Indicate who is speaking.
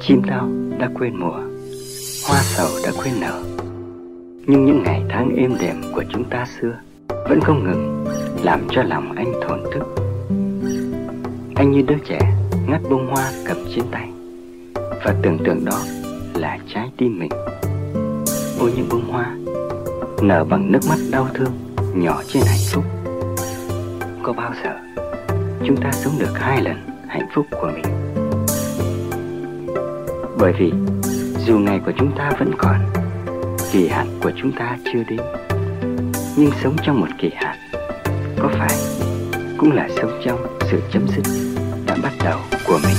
Speaker 1: Chim tao đã quên mùa, Hoa sầu đã quên nở Nhưng những ngày tháng êm đềm của chúng ta xưa Vẫn không ngừng Làm cho lòng anh thổn thức. Anh như đứa trẻ Ngắt bông hoa cầm trên tay Và tưởng tượng đó là trái tim mình. Ôi những bông hoa Nở bằng nước mắt đau thương Nhỏ trên hạnh phúc. Có bao giờ Chúng ta sống được hai lần hạnh phúc của mình? Bởi vì, Dù ngày của chúng ta vẫn còn, Kỳ hạn của chúng ta chưa đến. Nhưng sống trong một kỳ hạn, Có phải Cũng là sống trong sự chấm dứt Đã bắt đầu của mình?